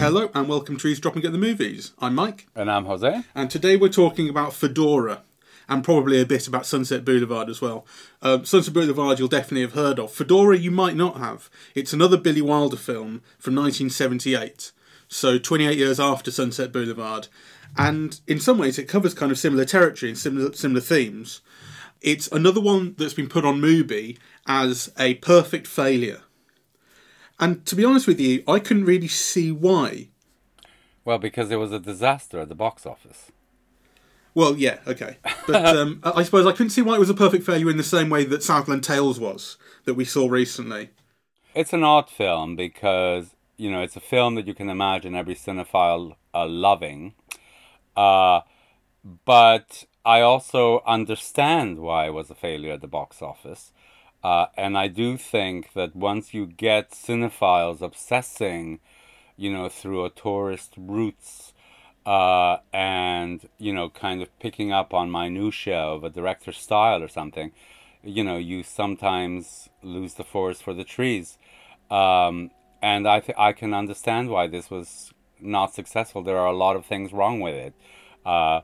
Hello and welcome to Eavesdropping at the Movies. I'm Mike, And I'm Jose. and today we're talking about Fedora and probably a bit about Sunset Boulevard as well. Um, Sunset Boulevard you'll definitely have heard of. Fedora you might not have. It's another Billy Wilder film from 1978, so 28 years after Sunset Boulevard, and in some ways it covers kind of similar territory and similar similar themes. It's another one that's been put on Mubi as a perfect failure. And to be honest with you, I couldn't really see why. Well, because it was a disaster at the box office. Well, yeah, okay. But um, I suppose I couldn't see why it was a perfect failure in the same way that Southland Tales was, that we saw recently. It's an odd film because, you know, it's a film that you can imagine every cinephile uh, loving. Uh, but I also understand why it was a failure at the box office. Uh, and I do think that once you get cinephiles obsessing, you know, through auteurist routes uh, and, you know, kind of picking up on minutiae of a director's style or something, you know, you sometimes lose the forest for the trees. Um, and I, th- I can understand why this was not successful. There are a lot of things wrong with it. Uh,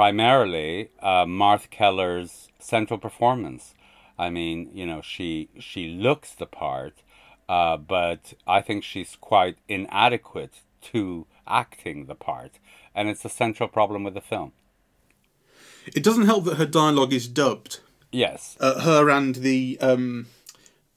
primarily, uh, Marthe Keller's central performance. I mean, you know, she she looks the part, uh, but I think she's quite inadequate to acting the part, and it's a central problem with the film. It doesn't help that her dialogue is dubbed. Yes, Uh, her and the um,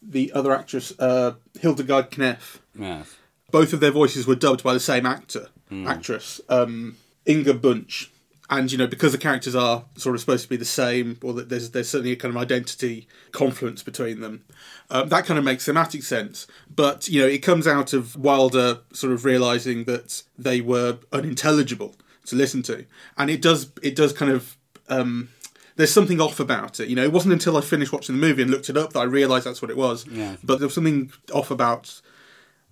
the other actress, uh, Hildegard Knef, yes, both of their voices were dubbed by the same actor, Hmm. actress, um, Inga Bunsch. And you know, because the characters are sort of supposed to be the same, or that there's there's certainly a kind of identity confluence between them, um, that kind of makes thematic sense. But you know, it comes out of Wilder sort of realizing that they were unintelligible to listen to, and it does it does kind of um, there's something off about it. You know, it wasn't until I finished watching the movie and looked it up that I realised that's what it was. Yeah. But there was something off about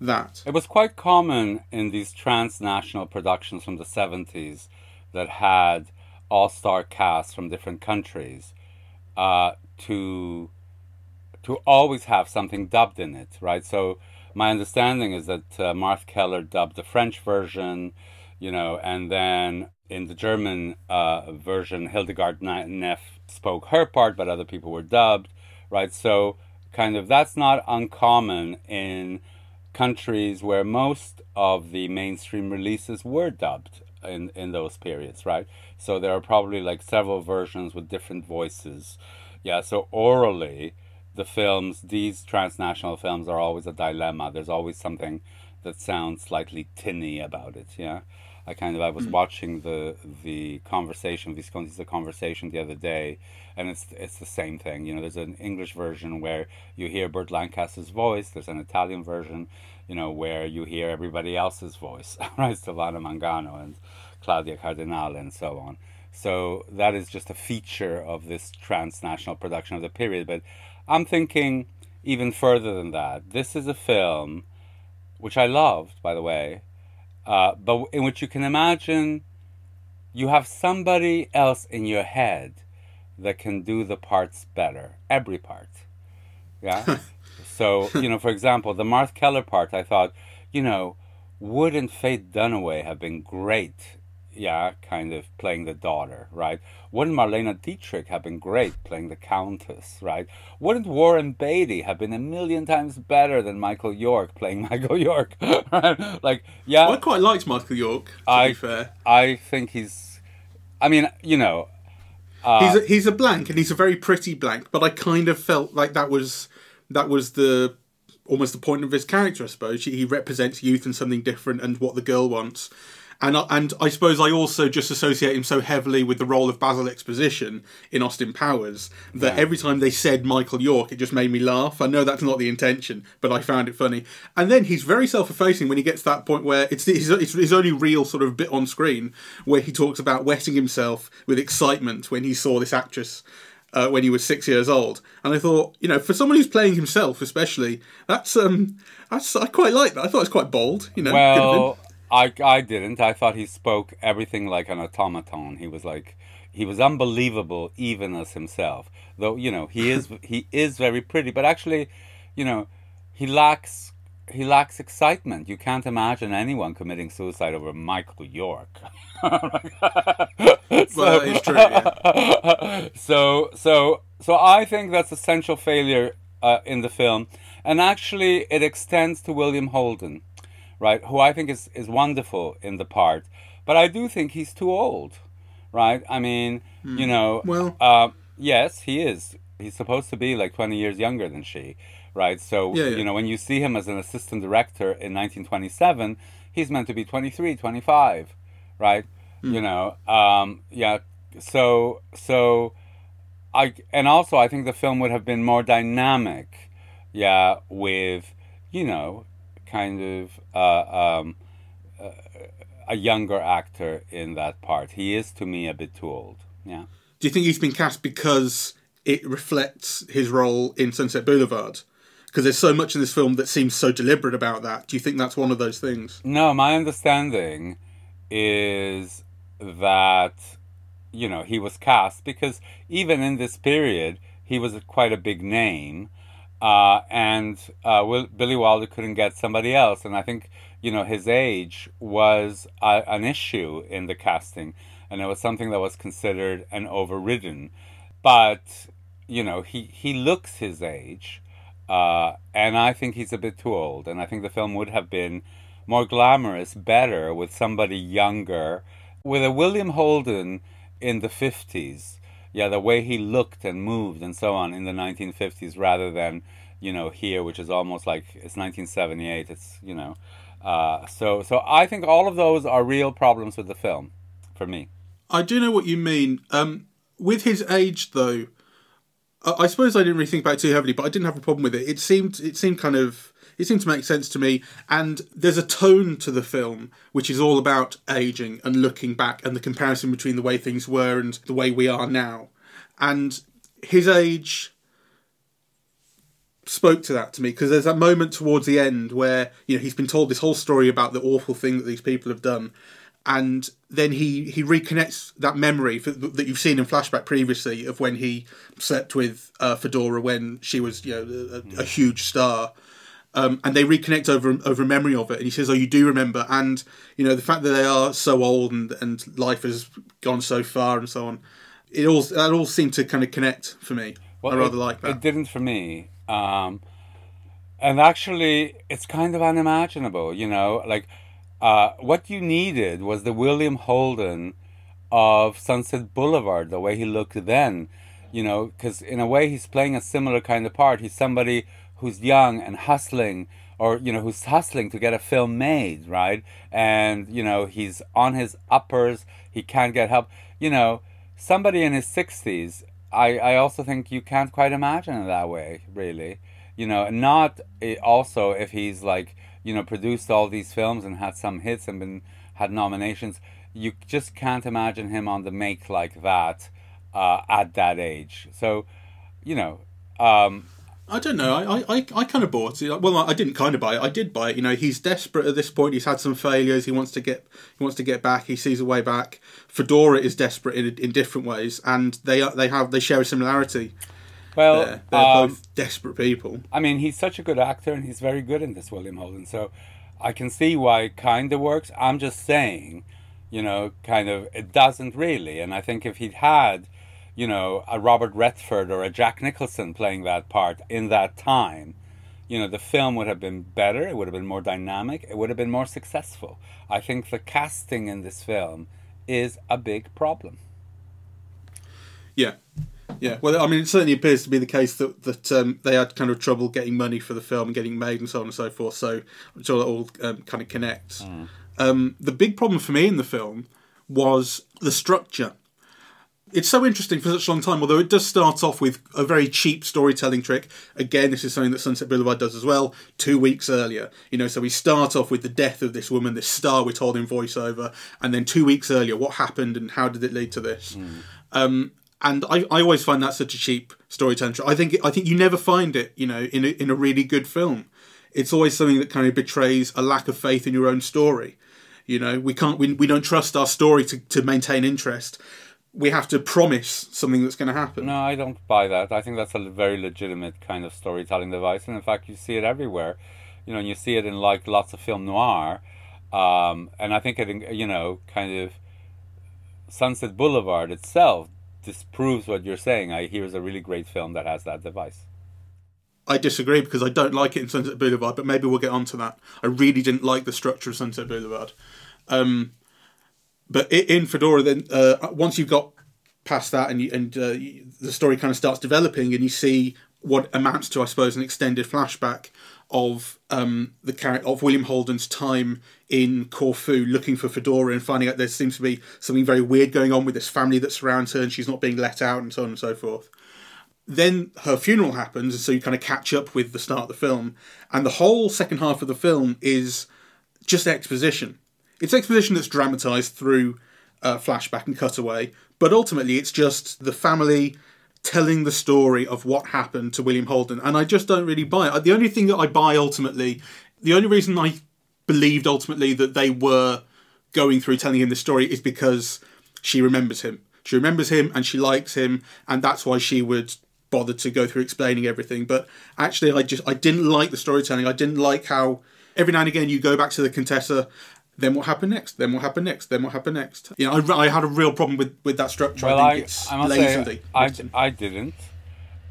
that. It was quite common in these transnational productions from the 70s that had all star casts from different countries uh, to to always have something dubbed in it, right? So my understanding is that uh, Marthe Keller dubbed the French version, you know, and then in the German uh, version, Hildegard Knef spoke her part, but other people were dubbed, right? So kind of that's not uncommon in countries where most of the mainstream releases were dubbed in, in those periods, right? So there are probably like several versions with different voices. Yeah, so orally, the films, these transnational films are always a dilemma. There's always something that sounds slightly tinny about it, yeah? I kind of I was mm. watching the the conversation Visconti's the conversation the other day, and it's it's the same thing. You know, there's an English version where you hear Burt Lancaster's voice. There's an Italian version, you know, where you hear everybody else's voice, right? Silvana Mangano and Claudia Cardinale and so on. So that is just a feature of this transnational production of the period. But I'm thinking even further than that. This is a film which I loved, by the way, uh, but in which you can imagine you have somebody else in your head that can do the parts better, every part. Yeah. so you know, for example, the Marthe Keller part, I thought, you know, wouldn't Faye Dunaway have been great? Yeah, kind of playing the daughter, right? Wouldn't Marlene Dietrich have been great playing the countess, right? Wouldn't Warren Beatty have been a million times better than Michael York playing Michael York? right? Like, yeah, I quite liked Michael York, to I- be fair. I think he's. I mean, you know, uh, he's a, he's a blank, and he's a very pretty blank. But I kind of felt like that was that was the almost the point of his character. I suppose he, he represents youth and something different, and what the girl wants. And I, and I suppose I also just associate him so heavily with the role of Basil Exposition in Austin Powers that Yeah. every time they said Michael York, it just made me laugh. I know that's not the intention, but I found it funny. And then he's very self-effacing when he gets to that point where it's his, it's his only real sort of bit on screen where he talks about wetting himself with excitement when he saw this actress uh, when he was six years old. And I thought, you know, for someone who's playing himself, especially, that's um, that's I quite like that. I thought it was quite bold. You know, good of him. Well, I, I didn't. I thought he spoke everything like an automaton. He was like, he was unbelievable even as himself. Though you know he is he is very pretty, but actually, you know, he lacks he lacks excitement. You can't imagine anyone committing suicide over Michael York. so, well, true. Yeah. so so so I think that's a central failure uh, in the film, and actually it extends to William Holden, right? Who I think is is wonderful in the part, but I do think he's too old, right? I mean, mm. you know, well, uh, yes, he is. He's supposed to be like twenty years younger than she, right? So yeah, yeah. you know, when you see him as an assistant director in 1927, he's meant to be 23, 25, right? Mm. You know, um, yeah. So so I and also I think the film would have been more dynamic, yeah, with you know, kind of uh, um, uh, a younger actor in that part. He is to me a bit too old. Yeah. Do you think he's been cast because it reflects his role in Sunset Boulevard? Because there's so much in this film that seems so deliberate about that. Do you think that's one of those things? No, my understanding is that you know he was cast because even in this period he was quite a big name, uh, and uh, Will, Billy Wilder couldn't get somebody else, and I think you know his age was a, an issue in the casting, and it was something that was considered and overridden, but you know he he looks his age. Uh, and I think he's a bit too old, and I think the film would have been more glamorous, better with somebody younger, with a William Holden in the 50s. Yeah, the way he looked and moved and so on in the 1950s rather than, you know, here, which is almost like it's 1978. It's, you know, uh, so so I think all of those are real problems with the film for me. I do know what you mean. Um, with his age, though, I suppose I didn't really think about it too heavily, but I didn't have a problem with it. It seemed it seemed kind of it seemed to make sense to me. And there's a tone to the film which is all about aging and looking back and the comparison between the way things were and the way we are now. And his age spoke to that to me because there's that moment towards the end where you know he's been told this whole story about the awful thing that these people have done and then he he reconnects that memory for, that you've seen in flashback previously of when he slept with uh, Fedora when she was you know a, a huge star um, and they reconnect over over a memory of it. And he says, "Oh, you do remember." And you know the fact that they are so old and and life has gone so far and so on. It all that all seemed to kind of connect for me. Well, I rather it, like that. It didn't for me. Um, and actually, it's kind of unimaginable. You know, like uh, what you needed was the William Holden of Sunset Boulevard, the way he looked then. You know, because in a way he's playing a similar kind of part. He's somebody who's young and hustling or you know who's hustling to get a film made right and you know he's on his uppers he can't get help you know somebody in his 60s i i also think you can't quite imagine it that way really you know not eh, also if he's like you know produced all these films and had some hits and been had nominations you just can't imagine him on the make like that uh, at that age so you know um, I don't know. I, I, I kind of bought it. Well, I didn't kind of buy it. I did buy it. You know, he's desperate at this point. He's had some failures. He wants to get he wants to get back. He sees a way back. Fedora is desperate in, in different ways, and they they have they share a similarity. Well, there. they're um, both desperate people. I mean, he's such a good actor, and he's very good in this William Holden. So I can see why it kind of works. I'm just saying, you know, kind of it doesn't really. And I think if he'd had you know, a Robert Redford or a Jack Nicholson playing that part in that time, you know, the film would have been better, it would have been more dynamic, it would have been more successful. I think the casting in this film is a big problem. Yeah. Yeah, well, I mean, it certainly appears to be the case that that um, they had kind of trouble getting money for the film and getting made and so on and so forth. So I'm sure that all um, kind of connects. Mm. Um, the big problem for me in the film was the structure it's so interesting for such a long time, although it does start off with a very cheap storytelling trick. Again, this is something that Sunset Boulevard does as well, two weeks earlier. You know, so we start off with the death of this woman, this star we're told in voiceover, and then two weeks earlier, what happened and how did it lead to this? Mm. And I, I always find that such a cheap storytelling. I think I think you never find it, you know, in a, in a really good film. It's always something that kind of betrays a lack of faith in your own story. You know, we can't we, we don't trust our story to, to maintain interest we have to promise something that's going to happen. No, I don't buy that. I think that's a very legitimate kind of storytelling device, and in fact, you see it everywhere. You know, and you see it in like lots of film noir, um, and I think it, you know, kind of Sunset Boulevard itself disproves what you're saying. I here's a really great film that has that device. I disagree because I don't like it in Sunset Boulevard, but maybe we'll get onto that. I really didn't like the structure of Sunset Boulevard. Um, but in Fedora, then uh, once you've got past that and you, and uh, the story kind of starts developing, and you see what amounts to, I suppose, an extended flashback of um, the character of William Holden's time in Corfu, looking for Fedora and finding out there seems to be something very weird going on with this family that surrounds her, and she's not being let out, and so on and so forth. Then her funeral happens, and so you kind of catch up with the start of the film, and the whole second half of the film is just exposition it's exposition that's dramatized through uh, flashback and cutaway, but ultimately it's just the family telling the story of what happened to William Holden, and I just don't really buy it. The only thing that I buy ultimately, the only reason I believed ultimately that they were going through telling him the story is because she remembers him. She remembers him and she likes him, and that's why she would bother to go through explaining everything. But actually, I just I didn't like the storytelling. I didn't like how every now and again you go back to the Contessa then what happened next? Then what happened next? Then what happened next? You know, I, I had a real problem with, with that structure. Well, I think I, it's I lazy. I, I didn't.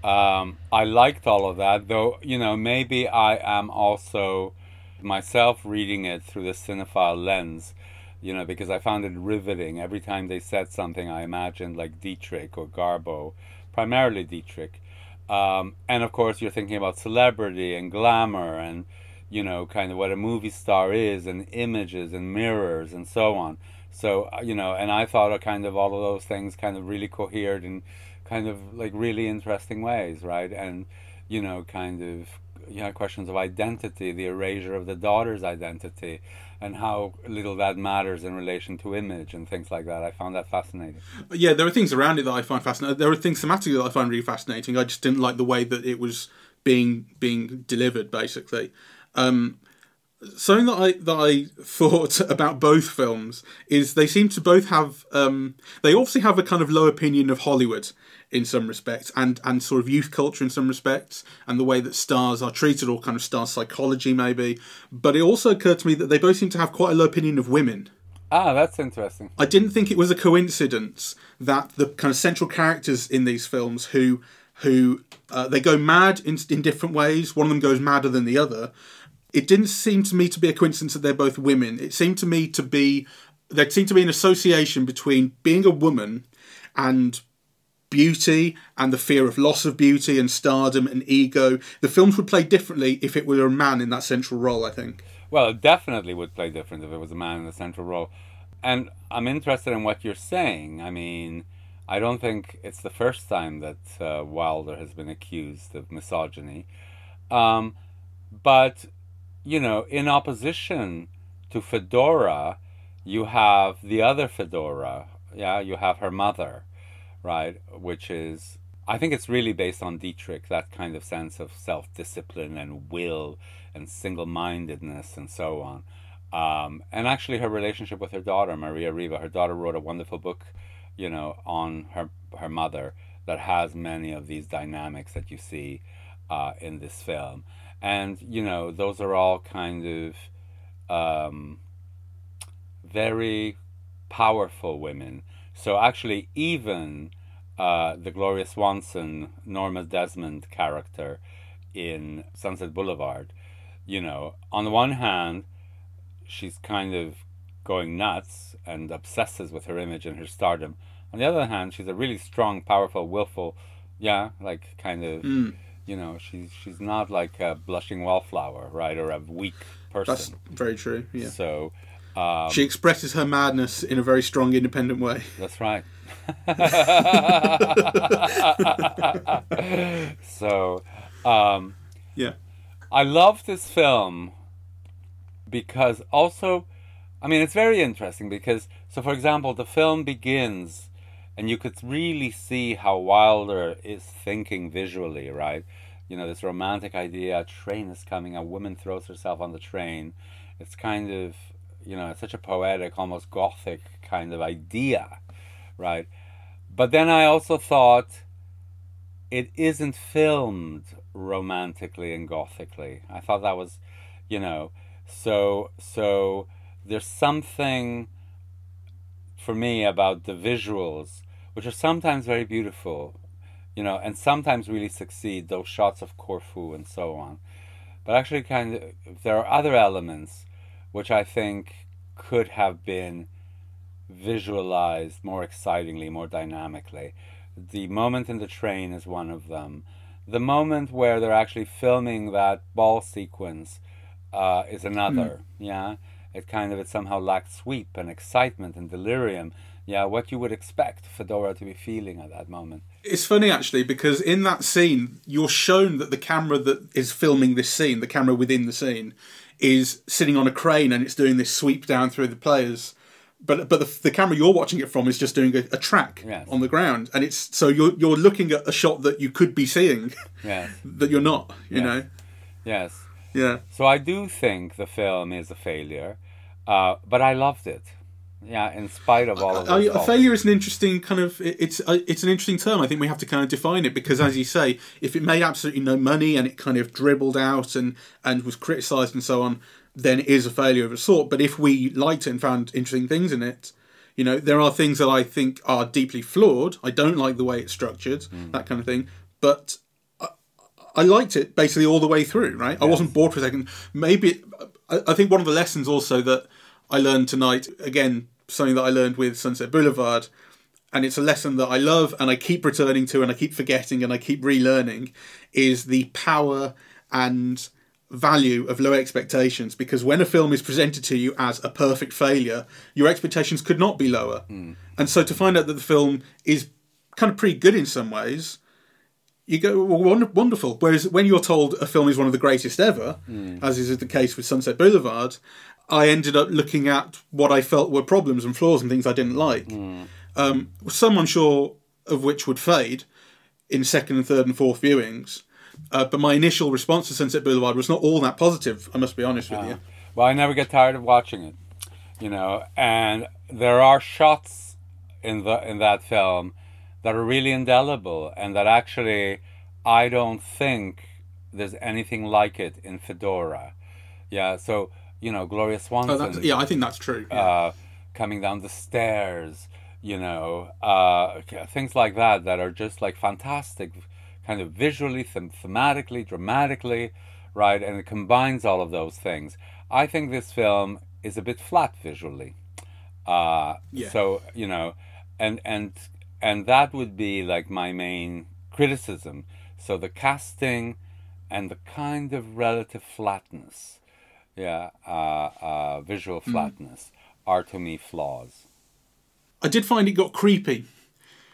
Um, I liked all of that, though. You know, maybe I am also myself reading it through the cinephile lens. You know, because I found it riveting. Every time they said something, I imagined like Dietrich or Garbo, primarily Dietrich. Um, and of course, you're thinking about celebrity and glamour and you know, kind of what a movie star is and images and mirrors and so on. So, uh, you know, and I thought of kind of all of those things kind of really cohered in kind of like really interesting ways, right? And, you know, kind of, you know, questions of identity, the erasure of the daughter's identity, and how little that matters in relation to image and things like that. I found that fascinating. Yeah, there are things around it that I find fascinating. There are things thematically that I find really fascinating. I just didn't like the way that it was being being delivered, basically. Um, something that I that I thought about both films is they seem to both have um, they obviously have a kind of low opinion of Hollywood in some respects and and sort of youth culture in some respects and the way that stars are treated or kind of star psychology maybe. But it also occurred to me that they both seem to have quite a low opinion of women. Ah that's interesting. I didn't think it was a coincidence that the kind of central characters in these films who who uh, they go mad in, in different ways. One of them goes madder than the other it didn't seem to me to be a coincidence that they're both women. It seemed to me to be there seemed to be an association between being a woman and beauty and the fear of loss of beauty and stardom and ego. The films would play differently if it were a man in that central role, I think. Well, it definitely would play different if it was a man in the central role. And I'm interested in what you're saying. I mean, I don't think it's the first time that uh, Wilder has been accused of misogyny. Um, but you know, in opposition to Fedora, you have the other Fedora. Yeah, you have her mother, right? Which is, I think it's really based on Dietrich, that kind of sense of self discipline and will and single mindedness and so on. Um, and actually, her relationship with her daughter, Maria Riva, her daughter wrote a wonderful book, you know, on her, her mother that has many of these dynamics that you see uh, in this film and you know those are all kind of um, very powerful women. So actually, even uh, the Gloria Swanson, Norma Desmond character in Sunset Boulevard, you know, on the one hand, she's kind of going nuts and obsesses with her image and her stardom. On the other hand, she's a really strong, powerful, willful, yeah, like kind of. Mm you know she's she's not like a blushing wallflower right or a weak person. That's very true yeah. So um, she expresses her madness in a very strong independent way. That's right. So um, yeah. I love this film because also i mean it's very interesting because so for example the film begins and you could really see how Wilder is thinking visually, right? You know, this romantic idea, a train is coming, a woman throws herself on the train. It's kind of, you know, such a poetic, almost gothic kind of idea, right? but then I also thought it isn't filmed romantically and gothically. I thought that was, you know, so so there's something for me about the visuals, which are sometimes very beautiful, you know, and sometimes really succeed. Those shots of Corfu and so on, but actually, kind of, there are other elements which I think could have been visualized more excitingly, more dynamically. The moment in the train is one of them. The moment where they're actually filming that ball sequence uh, is another. Mm. Yeah, it kind of it somehow lacked sweep and excitement and delirium. Yeah, what you would expect Fedora to be feeling at that moment. It's funny actually because in that scene you're shown that the camera that is filming this scene, the camera within the scene, is sitting on a crane and it's doing this sweep down through the players but but the, the camera you're watching it from is just doing a, a track yes. on the ground, and it's so you're you're looking at a shot that you could be seeing, yes. that you're not, you yes. know. Yes. Yeah. So I do think the film is a failure, uh, but I loved it. Yeah, in spite of all of a failure is an interesting kind of it's uh, it's an interesting term. I think we have to kind of define it because, as you say, if it made absolutely no money and it kind of dribbled out and and was criticised and so on, then it is a failure of a sort. But if we liked it and found interesting things in it, you know, there are things that I think are deeply flawed. I don't like the way it's structured, mm. that kind of thing. But I, I, liked it basically all the way through. Right, yes. I wasn't bored for a second. Maybe I, I think one of the lessons also that I learned tonight again something that I learned with Sunset Boulevard and it's a lesson that I love and I keep returning to and I keep forgetting and I keep relearning is the power and value of low expectations because when a film is presented to you as a perfect failure, your expectations could not be lower. Mm. And so to find out that the film is kind of pretty good in some ways, you go well, wonderful. Whereas when you're told a film is one of the greatest ever, mm. as is the case with Sunset Boulevard, I ended up looking at what I felt were problems and flaws and things I didn't like. Mm. Um, some sure, of which would fade in second and third and fourth viewings. Uh, but my initial response to Sunset Boulevard was not all that positive. I must be honest with uh, you. Well, I never get tired of watching it, you know. And there are shots in the in that film that are really indelible, and that actually I don't think there's anything like it in Fedora. Yeah. So you know, Gloria Swanson. Oh, yeah, I think that's true. Yeah. Uh, coming down the stairs, you know, uh, things like that that are just like fantastic kind of visually, them- thematically, dramatically, right? And it combines all of those things. I think this film is a bit flat visually. Uh, yeah. So you know, and and and that would be like my main criticism. So the casting and the kind of relative flatness, yeah, uh, uh, visual mm. flatness, mm. are to me flaws. I did find it got creepy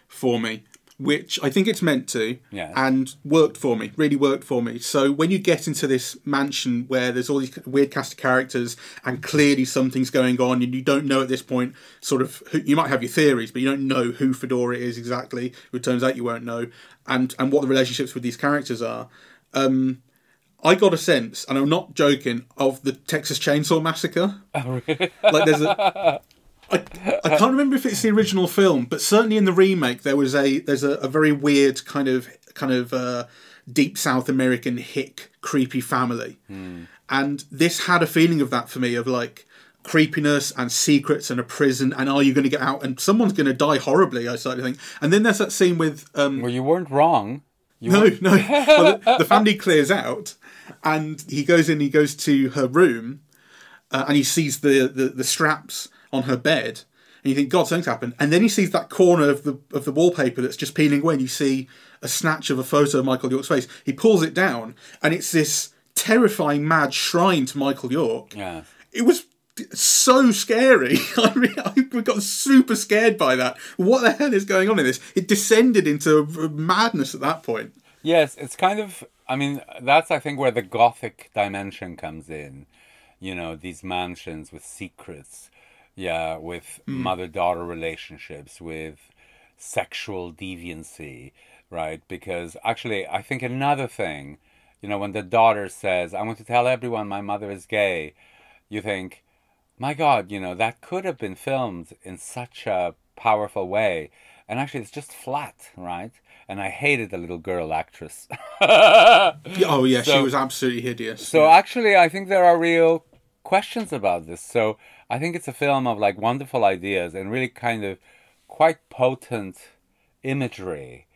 for me which I think it's meant to, yeah. and worked for me, really worked for me. So when you get into this mansion where there's all these weird cast of characters, and clearly something's going on, and you don't know at this point, sort of, who, you might have your theories, but you don't know who Fedora is exactly. It turns out you won't know, and and what the relationships with these characters are. Um, I got a sense, and I'm not joking, of the Texas Chainsaw Massacre. Oh? Like there's a I, I can't remember if it's the original film, but certainly in the remake there was a there's a, a very weird kind of kind of uh, deep South American hick creepy family, mm. and this had a feeling of that for me of like creepiness and secrets and a prison and are you going to get out and someone's going to die horribly I started to think and then there's that scene with um well you weren't wrong you no no well, the, the, family clears out and he goes in he goes to her room uh, and he sees the, the the straps on her bed, and you think, God, something's happened. And then he sees that corner of the of the wallpaper that's just peeling away, and you see a snatch of a photo of Michael York's face. He pulls it down, and it's this terrifying, mad shrine to Michael York. Yeah, it was so scary. I, mean, I got super scared by that. What the hell is going on in this? It descended into madness at that point. Yes, it's kind of. I mean, that's I think where the gothic dimension comes in. You know, these mansions with secrets yeah, with mm. mother daughter relationships, with sexual deviancy, right? Because actually, I think another thing, you know, when the daughter says, I want to tell everyone my mother is gay, you think, my God, you know, that could have been filmed in such a powerful way. and actually it's just flat, right? And I hated the little girl actress. Oh yeah, she was absolutely hideous. So actually, I think there are real questions about this. So I think it's a film of like wonderful ideas and really kind of quite potent imagery.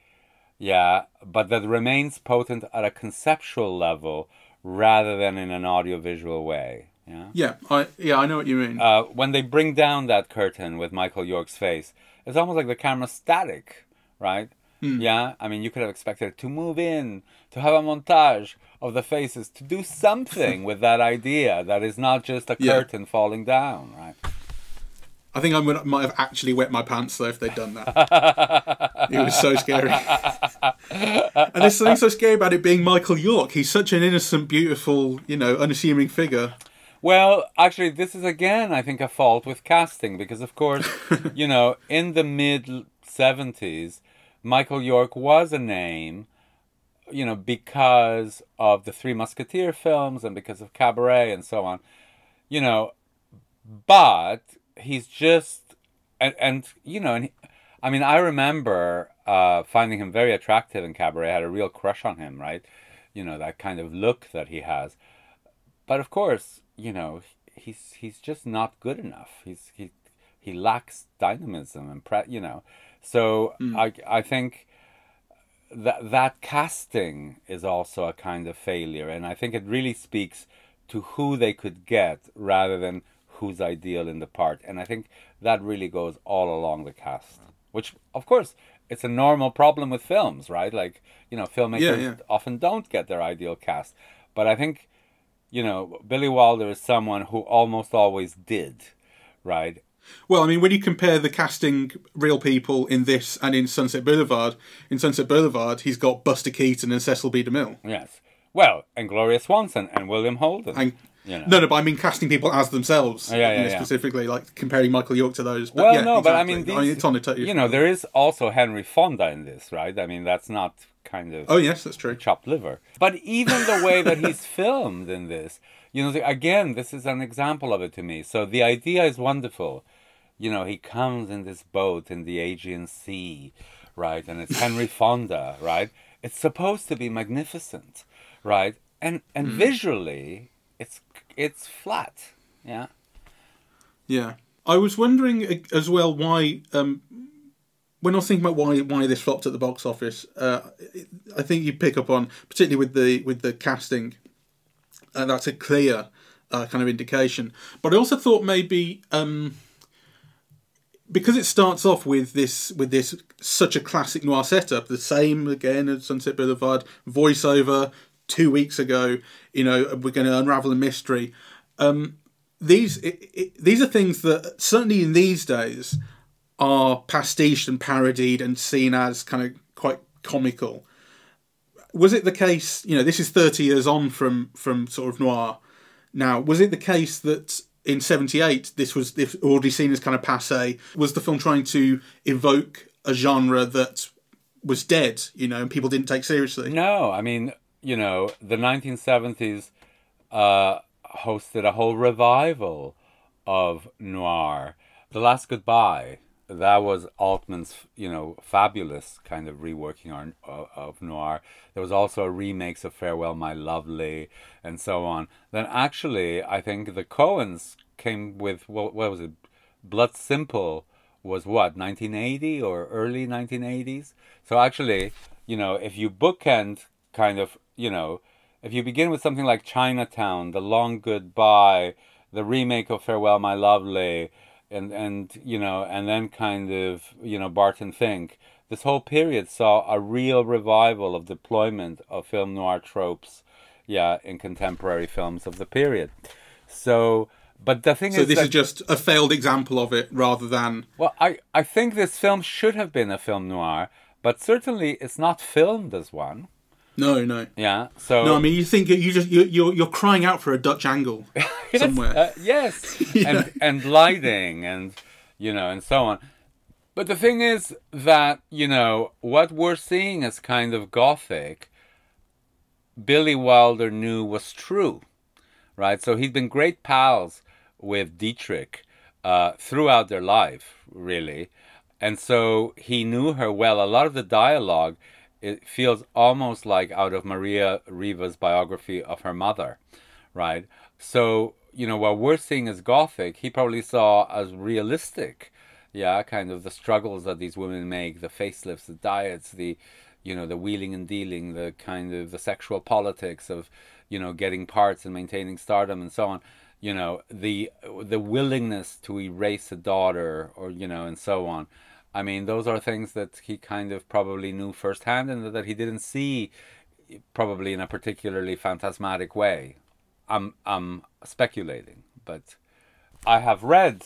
Yeah, but that remains potent at a conceptual level rather than in an audiovisual way. Yeah. yeah, I yeah, I know what you mean. Uh, when they bring down that curtain with Michael York's face, it's almost like the camera's static, right? Yeah, I mean, you could have expected it to move in, to have a montage of the faces, to do something with that idea that is not just a Yeah. curtain falling down, right? I think I might have actually wet my pants though if they'd done that. it was so scary. and there's something so scary about it being Michael York. He's such an innocent, beautiful, you know, unassuming figure. Well, actually, this is again, I think, a fault with casting because, of course, you know, in the mid 70s, Michael York was a name, you know, because of the Three Musketeer films and because of Cabaret and so on, you know, but he's just, and, and you know, and he, I mean, I remember uh, finding him very attractive in Cabaret. I had a real crush on him, right? You know, that kind of look that he has but of course, you know, he's he's just not good enough. He's he he lacks dynamism and pre, you know. So hmm. I I think that that casting is also a kind of failure, and I think it really speaks to who they could get rather than who's ideal in the part. And I think that really goes all along the cast, which of course it's a normal problem with films, right? Like you know, filmmakers Yeah, yeah. often don't get their ideal cast, but I think you know, Billy Wilder is someone who almost always did, right? Well, I mean, when you compare the casting real people in this and in Sunset Boulevard, in Sunset Boulevard, he's got Buster Keaton and Cecil B. DeMille. Yes. Well, and Gloria Swanson and William Holden. And you know. no, no, but I mean casting people as themselves. Yeah, yeah, you know, yeah. specifically, like comparing Michael York to those. But well, yeah, no, but I mean, these, it's on the totally you know, there is also Henry Fonda in this, right? I mean, that's not kind of Oh yes, that's true. chopped liver. But even the way that he's filmed in this, you know, the- again, this is an example of it to me. So the idea is wonderful. You know, he comes in this boat in the Aegean Sea, right? And it's Henry Fonda, right? It's supposed to be magnificent, right? And and mm. visually, it's it's flat. Yeah. Yeah, I was wondering uh, as well why. Um, when I was thinking about why why this flopped at the box office, uh, I think you pick up on particularly with the with the casting, and that's a clear uh, kind of indication. But I also thought maybe um, because it starts off with this with this such a classic noir setup, the same again as Sunset Boulevard voiceover two weeks ago. You know, we're going to unravel a mystery. Um, these it, it, these are things that certainly in these days are pastiched and parodied and seen as kind of quite comical. Was it the case? You know, this is thirty years on from from sort of noir. Now, was it the case that in '78 this was already seen as kind of passe? Was the film trying to evoke a genre that was dead? You know, and people didn't take seriously. No, I mean, you know, the 1970s uh, hosted a whole revival of noir. The Last Goodbye, that was Altman's, you know, fabulous kind of reworking of, of noir. There was also a remakes of Farewell, My Lovely, and so on. Then actually, I think the Coens came with, what, what was it? Blood Simple was what 1980 or early 1980s so actually you know if you bookend kind of you know if you begin with something like chinatown the long goodbye the remake of farewell my lovely and and you know and then kind of you know barton fink this whole period saw a real revival of deployment of film noir tropes yeah in contemporary films of the period so but the thing So is so this that, is just a failed example of it, rather than well, I, I think this film should have been a film noir, but certainly it's not filmed as one. No, no. Yeah. So No, I mean you think you just you you're you're crying out for a Dutch angle Yes, somewhere. uh, yes, and and lighting and you know and so on. But the thing is that you know what we're seeing as kind of gothic. Billy Wilder knew was true, right? So he'd been great pals with Dietrich uh, throughout their life, really, and so he knew her well. A lot of the dialogue it feels almost like out of Maria Riva's biography of her mother, right? So you know what we're seeing as gothic, he probably saw as realistic. Yeah, kind of the struggles that these women make, the facelifts, the diets, the you know the wheeling and dealing, the kind of the sexual politics of you know getting parts and maintaining stardom and so on you know the the willingness to erase a daughter or you know and so on i mean those are things that he kind of probably knew firsthand and that he didn't see probably in a particularly phantasmatic way. I'm i'm speculating but i have read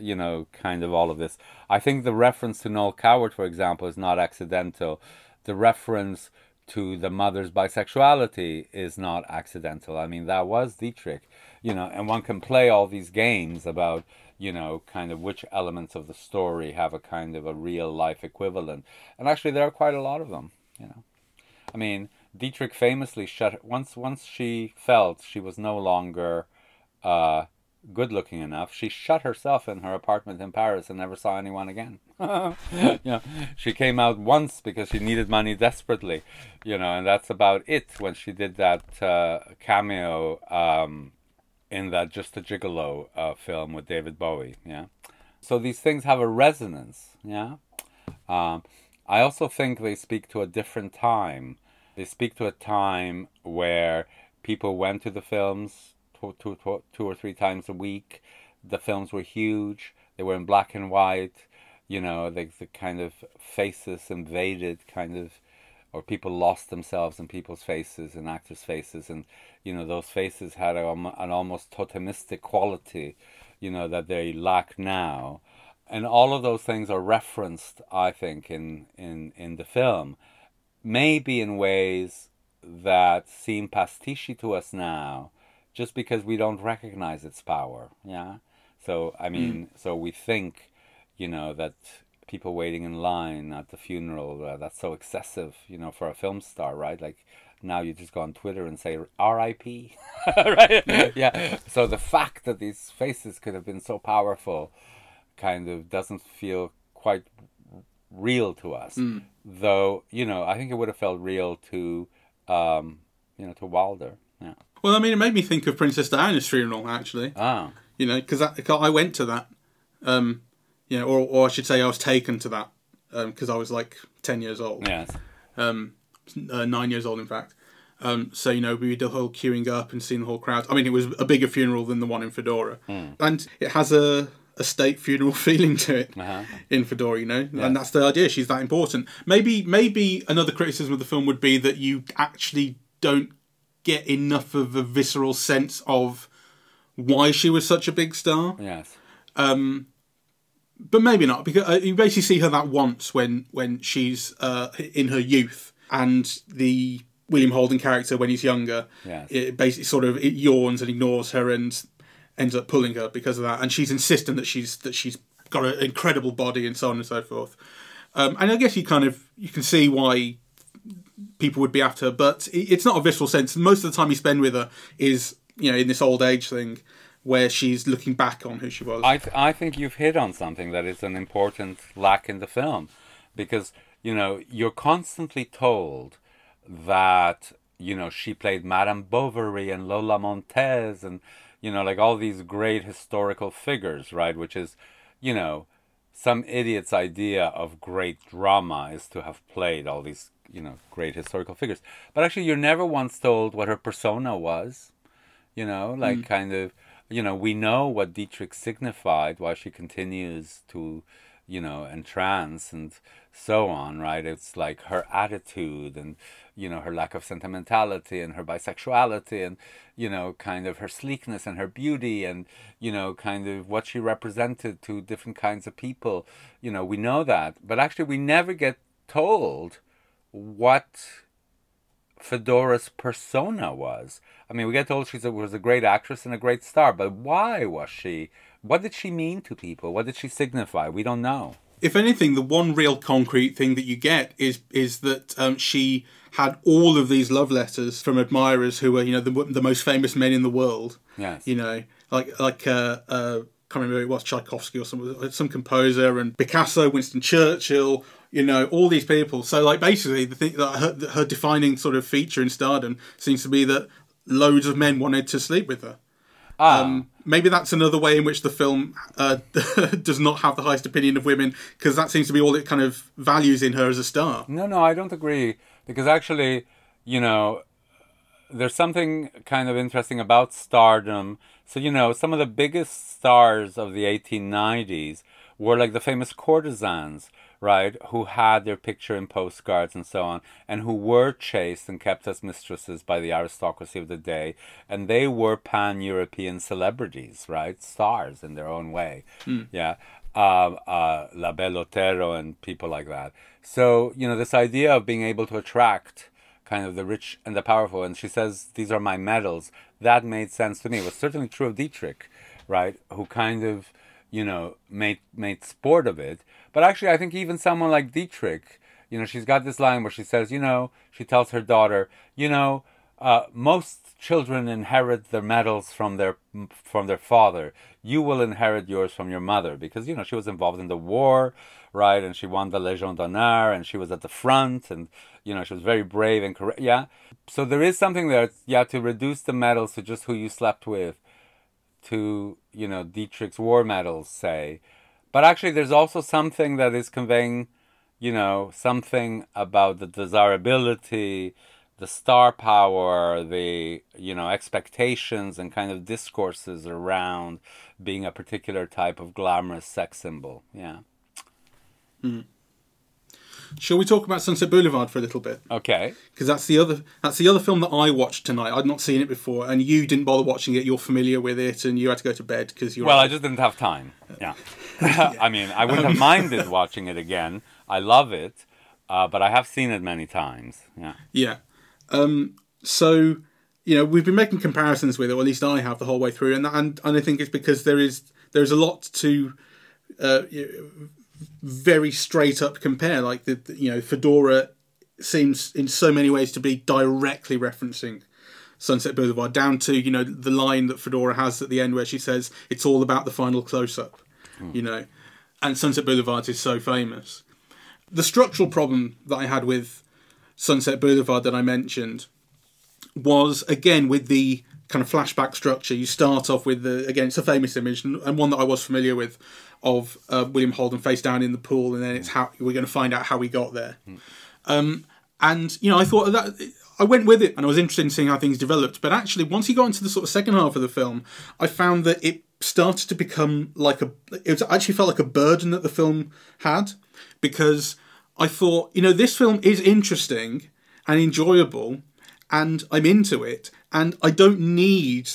you know kind of all of this. I think the reference to noel coward for example is not accidental. The reference to the mother's bisexuality is not accidental. I mean, that was Dietrich, you know, and one can play all these games about, you know, kind of which elements of the story have a kind of a real life equivalent. And actually, there are quite a lot of them, you know. I mean, Dietrich famously shut once once she felt she was no longer uh, good looking enough, she shut herself in her apartment in Paris and never saw anyone again. you know, she came out once because she needed money desperately, you know, and that's about it when she did that uh, cameo um, in that Just a Gigolo uh, film with David Bowie, yeah. So these things have a resonance, yeah. Um, I also think they speak to a different time. They speak to a time where people went to the films two, two, two, two or three times a week. The films were huge. They were in black and white. You know, the, the kind of faces invaded, kind of, or people lost themselves in people's faces and actors' faces, and you know those faces had a, an almost totemistic quality, you know, that they lack now, and all of those things are referenced, I think, in in in the film, maybe in ways that seem pastiche to us now, just because we don't recognize its power. Yeah. So I mean, mm. so we think, you know, that people waiting in line at the funeral uh, that's so excessive, you know, for a film star, right? Like now you just go on Twitter and say R.I.P. right? yeah. So the fact that these faces could have been so powerful, kind of doesn't feel quite real to us. Mm. Though you know, I think it would have felt real to, um, you know, to Wilder. Yeah. Well, I mean, it made me think of Princess Diana's funeral, actually. Ah. You know, because I went to that. Um, you know, or, or I should say, I was taken to that because um, I was like ten years old. Yes. Um, uh, nine years old, in fact. Um, so you know, we did the whole queuing up and seeing the whole crowd. I mean, it was a bigger funeral than the one in Fedora, mm. and it has a a state funeral feeling to it uh-huh. in Fedora, you know, yes. and that's the idea. She's that important. Maybe, maybe another criticism of the film would be that you actually don't get enough of a visceral sense of why she was such a big star. Yes. Um, but maybe not because uh, you basically see her that once when when she's uh, in her youth, and the William Holden character when he's younger, yes. it basically sort of it yawns and ignores her and ends up pulling her because of that, and she's insistent that she's that she's got an incredible body and so on and so forth. Um, and I guess you kind of you can see why people would be after her, but it's not a visceral sense. Most of the time you spend with her is, you know, in this old age thing where she's looking back on who she was. I, th- I think you've hit on something that is an important lack in the film because, you know, you're constantly told that, you know, she played Madame Bovary and Lola Montez and, you know, like all these great historical figures, right? Which is, you know, some idiot's idea of great drama is to have played all these you know great historical figures but actually you're never once told what her persona was you know like mm. kind of you know we know what dietrich signified why she continues to you know entrance and so on right? It's like her attitude and you know her lack of sentimentality and her bisexuality and you know kind of her sleekness and her beauty and you know kind of what she represented to different kinds of people. You know we know that. But actually we never get told what Fedora's persona was. I mean, we get told she was a great actress and a great star, but why was she? What did she mean to people? What did she signify? We don't know. If anything, the one real concrete thing that you get is is that um, she had all of these love letters from admirers who were, you know, the, the most famous men in the world. Yes. You know, like like uh, uh, can't remember who it was Tchaikovsky or some some composer and Picasso, Winston Churchill, you know, all these people. So like basically the thing that her, her defining sort of feature in stardom seems to be that loads of men wanted to sleep with her. Ah. Um, maybe that's another way in which the film uh, does not have the highest opinion of women because that seems to be all it kind of values in her as a star. No, no, I don't agree because actually, you know, there's something kind of interesting about stardom. So, you know, some of the biggest stars of the 1890s were like the famous courtesans right, who had their picture in postcards and so on, and who were chased and kept as mistresses by the aristocracy of the day, and they were pan European celebrities, right, stars in their own way. Mm. Yeah. Uh, uh, La Belle Otero and people like that. So, you know, this idea of being able to attract kind of the rich and the powerful, and she says, These are my medals, that made sense to me. It was certainly true of Dietrich, right, who kind of, you know, made, made sport of it but actually, I think even someone like Dietrich, you know, she's got this line where she says, you know, she tells her daughter, you know, uh, most children inherit their medals from their from their father. You will inherit yours from your mother because you know she was involved in the war, right? And she won the Legion d'honneur, and she was at the front, and you know she was very brave and correct. Yeah, so there is something there. Yeah, to reduce the medals to just who you slept with, to you know Dietrich's war medals, say but actually, there's also something that is conveying, you know, something about the desirability, the star power, the, you know, expectations and kind of discourses around being a particular type of glamorous sex symbol. Yeah. Mm. Shall we talk about Sunset Boulevard for a little bit? Okay. Because that's the other that's the other film that I watched tonight. I'd not seen it before, and you didn't bother watching it. You're familiar with it, and you had to go to bed because you. Well, I just didn't have time. Yeah. I mean, I wouldn't have minded watching it again. I love it, uh, but I have seen it many times. Yeah. Yeah. Um, so you know we've been making comparisons with it, or at least I have the whole way through, and and, and I think it's because there is there's a lot to. Uh, very straight up compare. Like the, the, you know Fedora seems in so many ways to be directly referencing Sunset Boulevard down to you know the line that Fedora has at the end where she says it's all about the final close up, mm. you know, and Sunset Boulevard is so famous. The structural problem that I had with Sunset Boulevard that I mentioned was again with the kind of flashback structure. You start off with the again it's a famous image and one that I was familiar with of uh, William Holden face down in the pool, and then it's how we're going to find out how we got there. Mm. Um, and you know, I thought that I went with it, and I was interested in seeing how things developed. But actually, once he got into the sort of second half of the film, I found that it started to become like a. It was, actually felt like a burden that the film had, because I thought, you know, this film is interesting and enjoyable, and I'm into it, and I don't need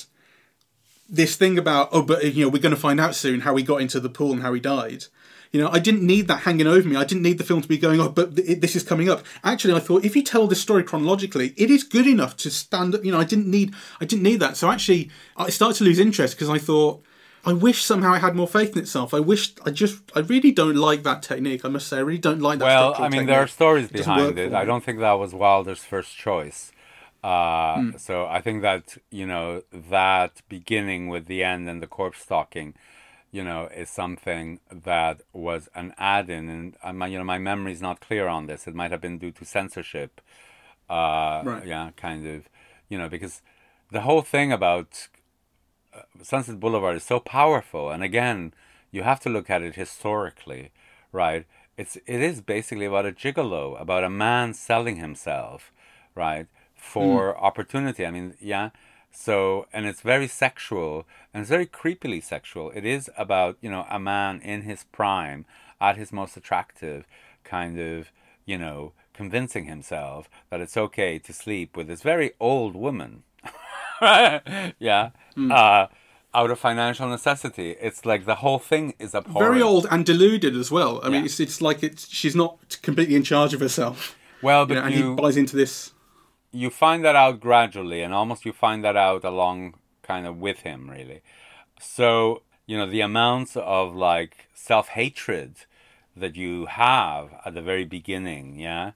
this thing about oh but you know we're going to find out soon how he got into the pool and how he died you know i didn't need that hanging over me i didn't need the film to be going oh but th- this is coming up actually i thought if you tell this story chronologically it is good enough to stand up you know i didn't need i didn't need that so actually i started to lose interest because i thought I wish somehow I had more faith in itself. I wish I just I really don't like that technique. I must say I really don't like that. Well, I mean technique. there are stories behind it. I don't think that was Wilder's first choice. Uh, mm. So I think that you know that beginning with the end and the corpse stalking, you know, is something that was an add-in, and uh, my, you know my memory is not clear on this. It might have been due to censorship. Uh, right. Yeah, kind of, you know, because the whole thing about uh, Sunset Boulevard is so powerful, and again, you have to look at it historically, right? It's it is basically about a gigolo, about a man selling himself, right? For mm. opportunity. I mean, yeah. So, and it's very sexual and it's very creepily sexual. It is about, you know, a man in his prime, at his most attractive, kind of, you know, convincing himself that it's okay to sleep with this very old woman. yeah. Mm. Uh, out of financial necessity. It's like the whole thing is abhorrent. Very old and deluded as well. I yeah. mean, it's, it's like it's she's not completely in charge of herself. Well, but you know, and you, he buys into this you find that out gradually and almost you find that out along kind of with him really so you know the amounts of like self-hatred that you have at the very beginning yeah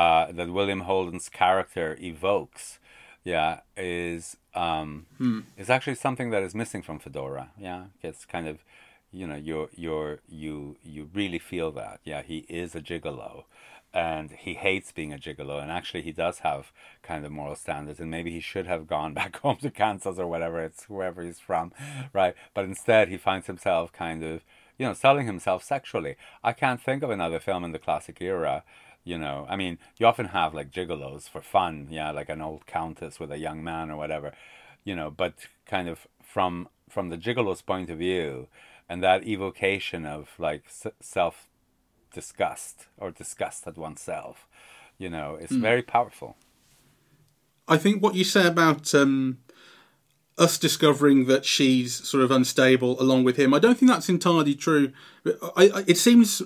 uh, that william holden's character evokes yeah is um, Hmm. is actually something that is missing from Fedora. Yeah, it's kind of, you know, you're you're you you really feel that. Yeah, he is a gigolo, and he hates being a gigolo. And actually, he does have kind of moral standards, and maybe he should have gone back home to Kansas or whatever it's wherever he's from, right? But instead, he finds himself kind of, you know, selling himself sexually. I can't think of another film in the classic era you know i mean you often have like gigolos for fun yeah like an old countess with a young man or whatever you know but kind of from from the gigolo's point of view and that evocation of like s- self disgust or disgust at oneself you know it's very powerful I think what you say about um, us discovering that she's sort of unstable along with him, I don't think that's entirely true. I, I, it seems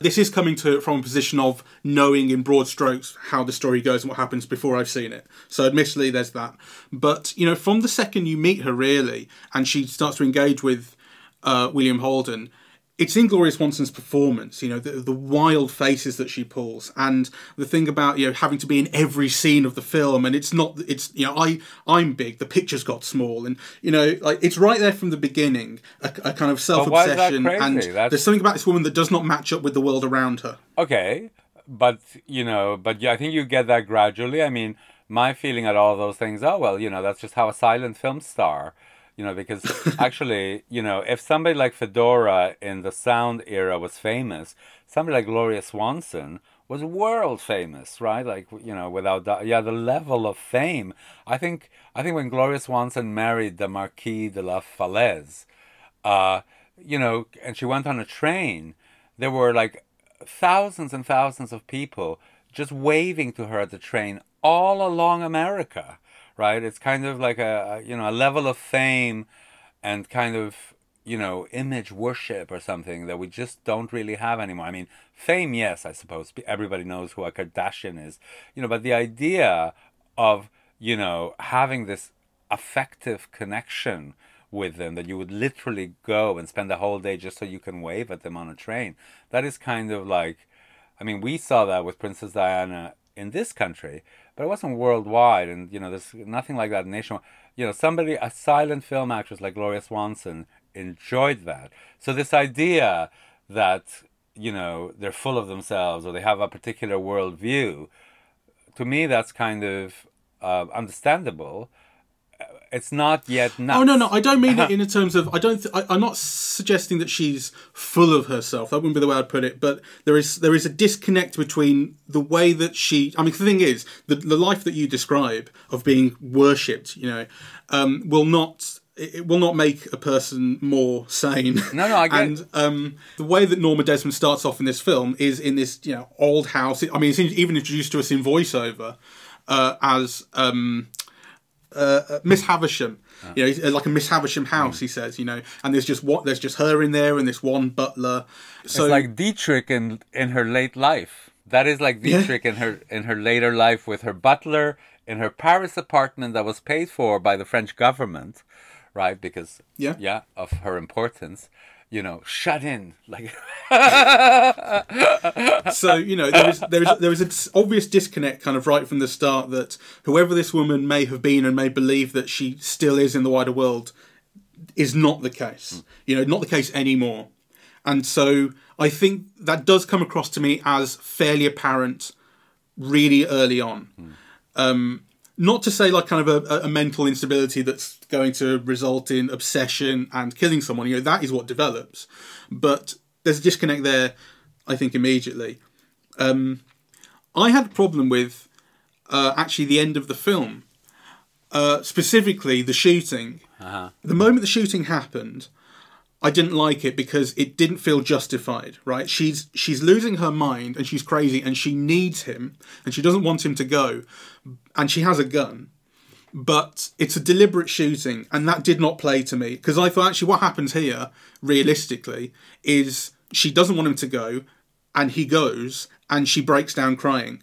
this is coming to from a position of knowing in broad strokes how the story goes and what happens before I've seen it. So, admittedly, there's that. But, you know, from the second you meet her, really, and she starts to engage with uh, William Holden, it's in Gloria Swanson's performance, you know, the, the wild faces that she pulls, and the thing about you know having to be in every scene of the film, and it's not, it's you know, I I'm big, the pictures got small, and you know, like it's right there from the beginning, a, a kind of self why is that obsession, and That's- there's something about this woman that does not match up with the world around her. Okay, but you know, but yeah, I think you get that gradually. I mean, my feeling at all those things. Oh well, you know, that's just how a silent film star. You know, because actually, you know, if somebody like Fedora in the sound era was famous, somebody like Gloria Swanson was world famous, right? Like you know, without that, yeah, the level of fame. I think I think when Gloria Swanson married the Marquis de la Falaise, uh, you know, and she went on a train, there were like thousands and thousands of people just waving to her at the train all along America, right? It's kind of like a, you know a level of fame and kind of you know image worship or something that we just don't really have anymore. I mean, fame, yes, I suppose everybody knows who a Kardashian is, you know, but the idea of you know having this affective connection with them that you would literally go and spend the whole day just so you can wave at them on a train. That is kind of like, I mean, we saw that with Princess Diana in this country, but it wasn't worldwide, and you know, there's nothing like that nationwide. You know, somebody, a silent film actress like Gloria Swanson, enjoyed that. So this idea that you know they're full of themselves or they have a particular worldview, to me, that's kind of uh, understandable. It's not yet nuts. Oh no, no, I don't mean it in the terms of I don't. Th- I, I'm not suggesting that she's full of herself. That wouldn't be the way I'd put it. But there is there is a disconnect between the way that she. I mean, the thing is, the the life that you describe of being worshipped, you know, um, will not. It it will not make a person more sane. No, no, I get- And um, the way that Norma Desmond starts off in this film is in this, you know, old house. I mean, it's even introduced to us in voiceover uh, as um, uh, Miss Havisham. You know, like a Miss Havisham house. He says, you know, and there's just what there's just her in there, and this one butler. So it's like Dietrich in in her late life. That is like Yeah. Dietrich in her in her later life with her butler in her Paris apartment that was paid for by the French government, right? Because Yeah. yeah, of her importance. You know, shut in like so you know there is there is there is an obvious disconnect kind of right from the start that whoever this woman may have been and may believe that she still is in the wider world is not the case. You know not the case anymore. And so i think that does come across to me as fairly apparent really early on. Um not to say like kind of a, a mental instability that's going to result in obsession and killing someone you know that is what develops but there's a disconnect there i think immediately um, I had a problem with uh, actually the end of the film, uh, specifically the shooting. The moment the shooting happened, I didn't like it because it didn't feel justified. Right? She's she's losing her mind and she's crazy and she needs him and she doesn't want him to go, and she has a gun. But it's a deliberate shooting, and that did not play to me because I thought actually what happens here, realistically, is she doesn't want him to go, and he goes, and she breaks down crying.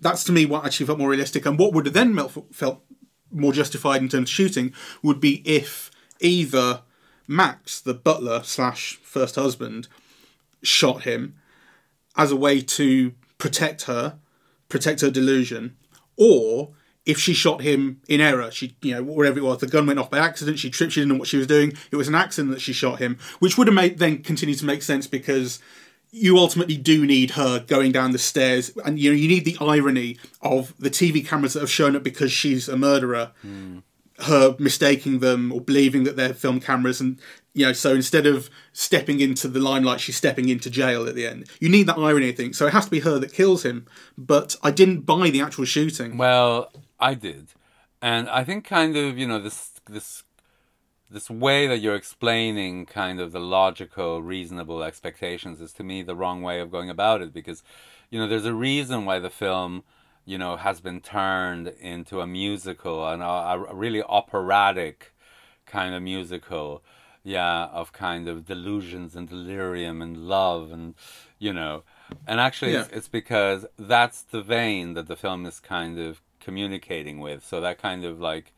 That's to me what actually felt more realistic, and what would have then felt more justified in terms of shooting would be if either Max, the butler slash first husband, shot him as a way to protect her, protect her delusion, or if she shot him in error, she you know whatever it was, the gun went off by accident. She tripped. She didn't know what she was doing. It was an accident that she shot him, which would have made then continue to make sense because you ultimately do need her going down the stairs, and you know you need the irony of the TV cameras that have shown up because she's a murderer, Hmm. her mistaking them or believing that they're film cameras, and you know so instead of stepping into the limelight, she's stepping into jail at the end. You need that irony, I think. So it has to be her that kills him. But I didn't buy the actual shooting. Well, I did, and I think kind of you know this this this way that you're explaining kind of the logical, reasonable expectations is to me the wrong way of going about it because you know there's a reason why the film you know has been turned into a musical and a, a really operatic kind of musical yeah of kind of delusions and delirium and love and you know. And actually it's, it's because that's the vein that the film is kind of communicating with. So that kind of like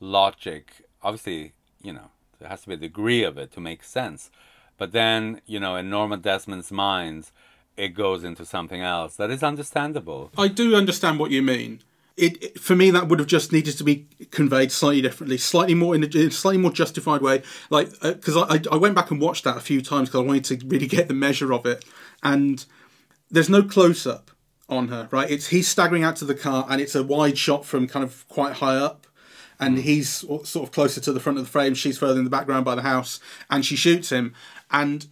logic obviously you know there has to be a degree of it to make sense. But then you know in norma desmond's mind it goes into something else that is understandable. I do understand what you mean. It, it- for me that would have just needed to be conveyed slightly differently, slightly more in a, in a slightly more justified way. Like uh, because I, I I went back and watched that a few times because I wanted to really get the measure of it, and there's no close up on her. Right, it's he's staggering out to the car, and it's a wide shot from kind of quite high up. And he's sort of closer to the front of the frame. She's further in the background by the house, and she shoots him. And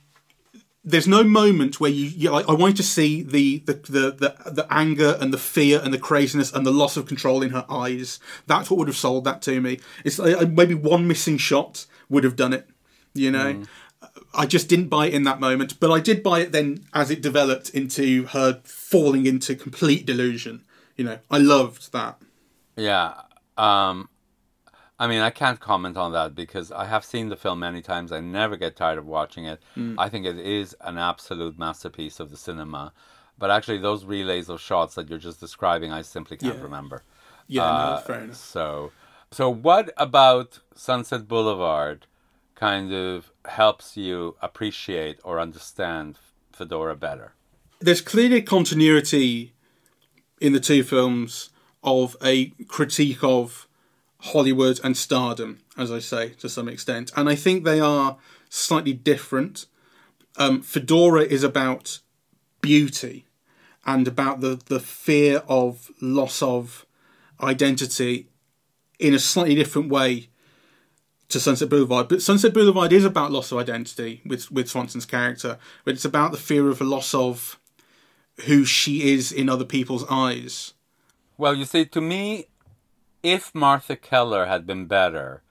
there's no moment where you, you like, I wanted to see the, the the the the anger and the fear and the craziness and the loss of control in her eyes. That's what would have sold that to me. It's like, uh, maybe one missing shot would have done it. You know, I just didn't buy it in that moment, but I did buy it then as it developed into her falling into complete delusion. You know, I loved that. Yeah. Um, I mean, I can't comment on that because I have seen the film many times. I never get tired of watching it. I think it is an absolute masterpiece of the cinema. But actually, those relays of shots that you're just describing, I simply can't Yeah. remember. Yeah, no, Uh, that's fair enough. So, so what about Sunset Boulevard kind of helps you appreciate or understand Fedora better? there's clearly continuity in the two films of a critique of Hollywood and stardom, as I say, to some extent. And I think they are slightly different. Um, Fedora is about beauty and about the, the fear of loss of identity in a slightly different way to Sunset Boulevard. But Sunset Boulevard is about loss of identity with, with Swanson's character, but it's about the fear of a loss of who she is in other people's eyes. Well, you see, to me, if Marthe Keller had been better,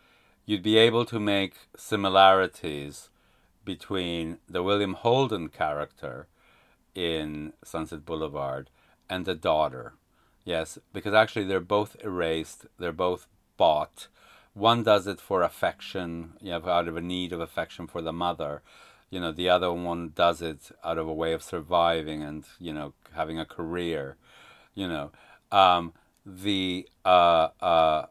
you'd be able to make similarities between the William Holden character in Sunset Boulevard and the daughter. Yes, because actually they're both erased, they're both bought. One does it for affection, you know, out of a need of affection for the mother. You know, the other one does it out of a way of surviving and, you know, having a career. You know, um, the uh, uh,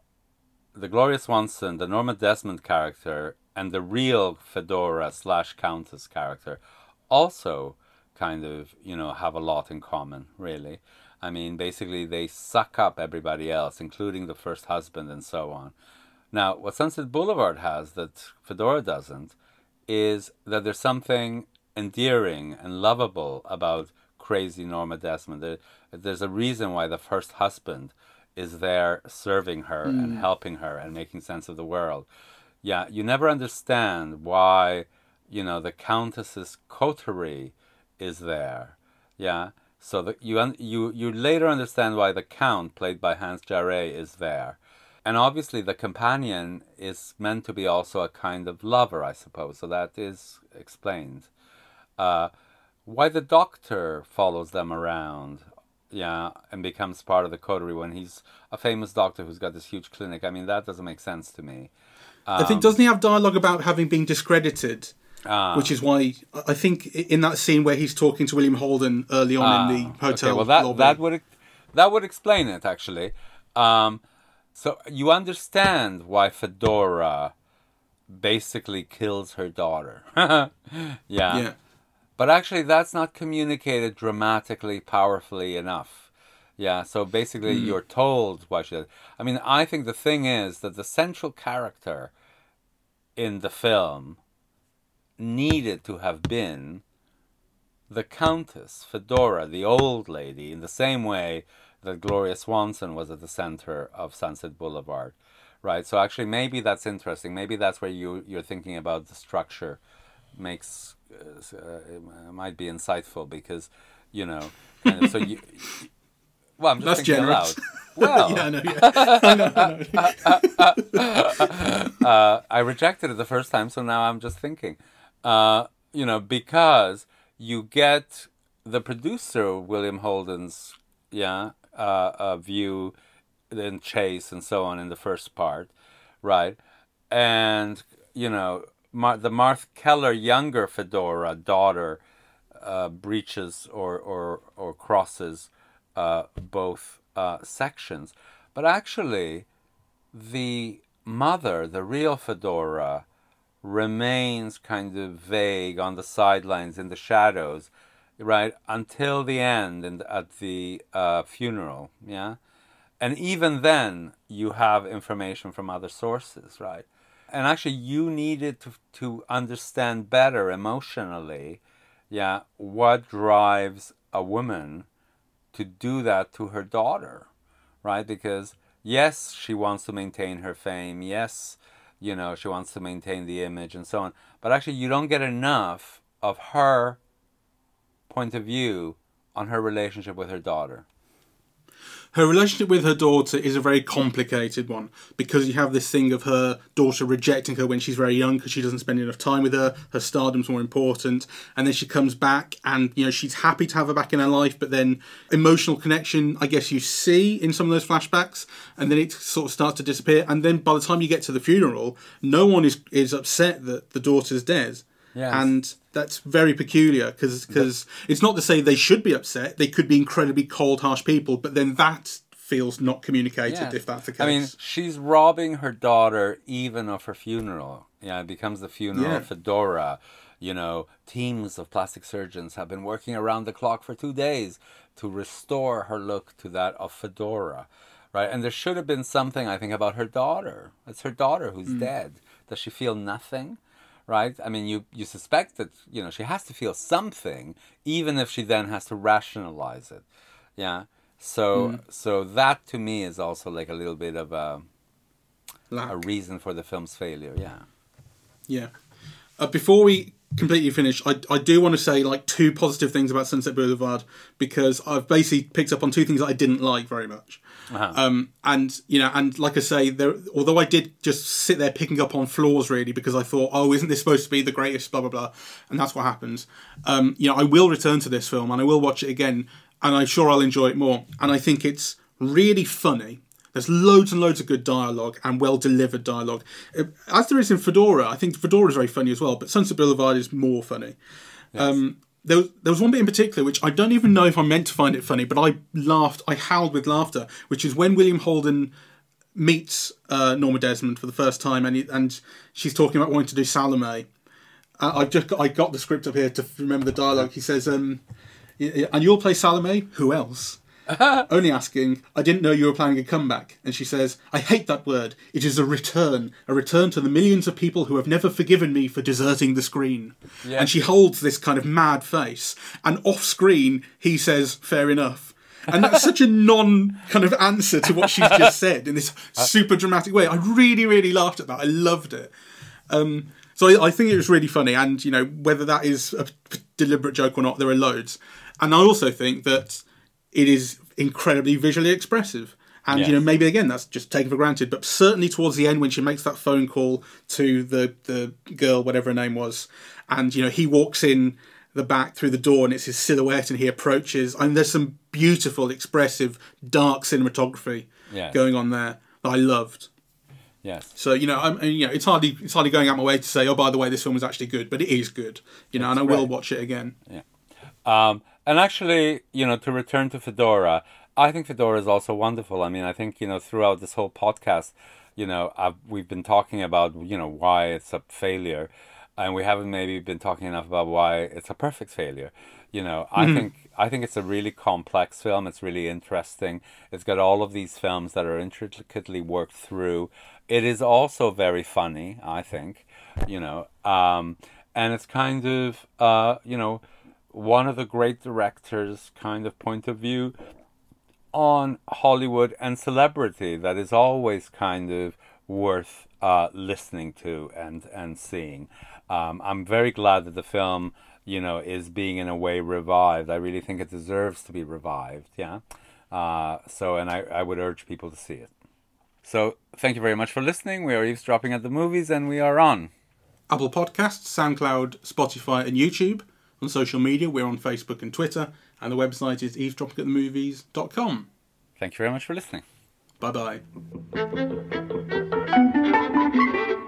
the Gloria Swanson, the Norma Desmond character, and the real Fedora slash Countess character also kind of, you know, have a lot in common, really. I mean, basically, they suck up everybody else, including the first husband and so on. Now, what Sunset Boulevard has that Fedora doesn't is that there's something endearing and lovable about crazy Norma Desmond. There, there's a reason why the first husband is there serving her and hmm. helping her and making sense of the world. Yeah, you never understand why, you know, the Countess's coterie is there. Yeah, so you un- you you later understand why the Count, played by Hans Jaray, is there. And obviously, the companion is meant to be also a kind of lover, I suppose. So that is explained. Uh, why the doctor follows them around, yeah, and becomes part of the coterie when he's a famous doctor who's got this huge clinic. I mean, that doesn't make sense to me. I think doesn't he have dialogue about having been discredited, Ah. which is why I think in that scene where he's talking to William Holden early on in the hotel Ah, Okay, well, that lobby. that would that would explain it actually. Um, so you understand why Fedora basically kills her daughter. yeah. yeah, But actually, that's not communicated dramatically, powerfully enough. Yeah, so basically hmm. you're told why she. I mean, I think the thing is that the central character in the film needed to have been the Countess Fedora, the old lady, in the same way that Gloria Swanson was at the center of Sunset Boulevard, right? So actually, maybe that's interesting. Maybe that's where you you're thinking about the structure makes uh, might be insightful because you know. Kind of, so you. Well, I'm just That's thinking generous. aloud. Well, yeah, I know. Yeah. I know, I know. uh, I rejected it the first time, so now I'm just thinking, uh, you know, because you get the producer William Holden's yeah uh, uh, view, then Chase and so on in the first part, right, and you know Mar- the Marthe Keller younger Fedora daughter uh, breaches or or or crosses uh, both uh, sections, but actually the mother, the real Fedora, remains kind of vague on the sidelines in the shadows, right, until the end and at the uh, funeral, yeah? And even then, you have information from other sources, right? And actually, you needed to, to understand better emotionally, yeah, what drives a woman to do that to her daughter, right? Because yes, she wants to maintain her fame. Yes, you know, she wants to maintain the image and so on. But actually, you don't get enough of her point of view on her relationship with her daughter. Her relationship with her daughter is a very complicated one because you have this thing of her daughter rejecting her when she's very young because she doesn't spend enough time with her. Her stardom's more important, and then she comes back, and you know she's happy to have her back in her life, but then emotional connection, I guess you see in some of those flashbacks, and then it sort of starts to disappear. And then by the time you get to the funeral, no one is is upset that the daughter's dead. Yes. And that's very peculiar because it's not to say they should be upset. They could be incredibly cold, harsh people, but then that feels not communicated if that's the case. I mean, she's robbing her daughter even of her funeral. Yeah, it becomes the funeral Yeah. of Fedora. You know, teams of plastic surgeons have been working around the clock for two days to restore her look to that of Fedora. Right? And there should have been something, I think, about her daughter. It's her daughter who's Mm. dead. Does she feel nothing? Right? I mean, you, you suspect that, you know, she has to feel something, even if she then has to rationalize it. Yeah. So, Mm. so that to me is also like a little bit of a, Lack. a reason for the film's failure. Yeah. Yeah. Uh, before we completely finish, I, I do want to say like two positive things about Sunset Boulevard because I've basically picked up on two things that I didn't like very much. Uh-huh. Um, and you know, and like I say, there although I did just sit there picking up on flaws really because I thought, oh, isn't this supposed to be the greatest? Blah blah blah, and that's what happens. Um, you know, I will return to this film and I will watch it again, and I'm sure I'll enjoy it more. And I think it's really funny. There's loads and loads of good dialogue and well delivered dialogue. Uh, As there is in Fedora, I think Fedora is very funny as well, but Sunset Boulevard is more funny. Um, there was, there was one bit in particular which I don't even know if I meant to find it funny, but I laughed, I howled with laughter, which is when William Holden meets uh, Norma Desmond for the first time, and he, and she's talking about wanting to do Salome. Uh, I've just got, I got the script up here to remember the dialogue. He says, um, "And you'll play Salome? Who else?" Only asking, I didn't know you were planning a comeback. And she says, I hate that word. It is a return. A return to the millions of people who have never forgiven me for deserting the screen. Yeah. And she holds this kind of mad face. And off screen, he says, fair enough. And that's such a non kind of answer to what she's just said in this super dramatic way. I really, really laughed at that. I loved it. Um, so I, I think it was really funny, and you know whether that is a deliberate joke or not, there are loads. And I also think that it is incredibly visually expressive. And you know maybe again that's just taken for granted, but certainly towards the end when she makes that phone call to the the girl, whatever her name was, and you know he walks in the back through the door and it's his silhouette and he approaches and there's some beautiful, expressive, dark cinematography Yes. going on there that I loved. Yes. So you know, I'm, you know, it's hardly it's hardly going out my way to say, oh, by the way, this film was actually good, but it is good. You know, and I will watch it again. Yeah. Um, and actually, you know, to return to Fedora, I think Fedora is also wonderful. I mean, I think you know throughout this whole podcast, you know, I've, we've been talking about you know why it's a failure, and we haven't maybe been talking enough about why it's a perfect failure. You know, I think I think it's a really complex film. It's really interesting. It's got all of these films that are intricately worked through. It is also very funny, I think, you know, um, and it's kind of, uh, you know, one of the great directors' kind of point of view on Hollywood and celebrity that is always kind of worth uh, listening to and and seeing. Um, I'm very glad that the film, you know, is being in a way revived. I really think it deserves to be revived. Yeah. Uh, so, and I, I would urge people to see it. So, thank you very much for listening. We are eavesdropping at the movies, and we are on Apple Podcasts, SoundCloud, Spotify, and YouTube. On social media, we're on Facebook and Twitter, and the website is eavesdroppingatthemovies.com. Thank you very much for listening. Bye bye.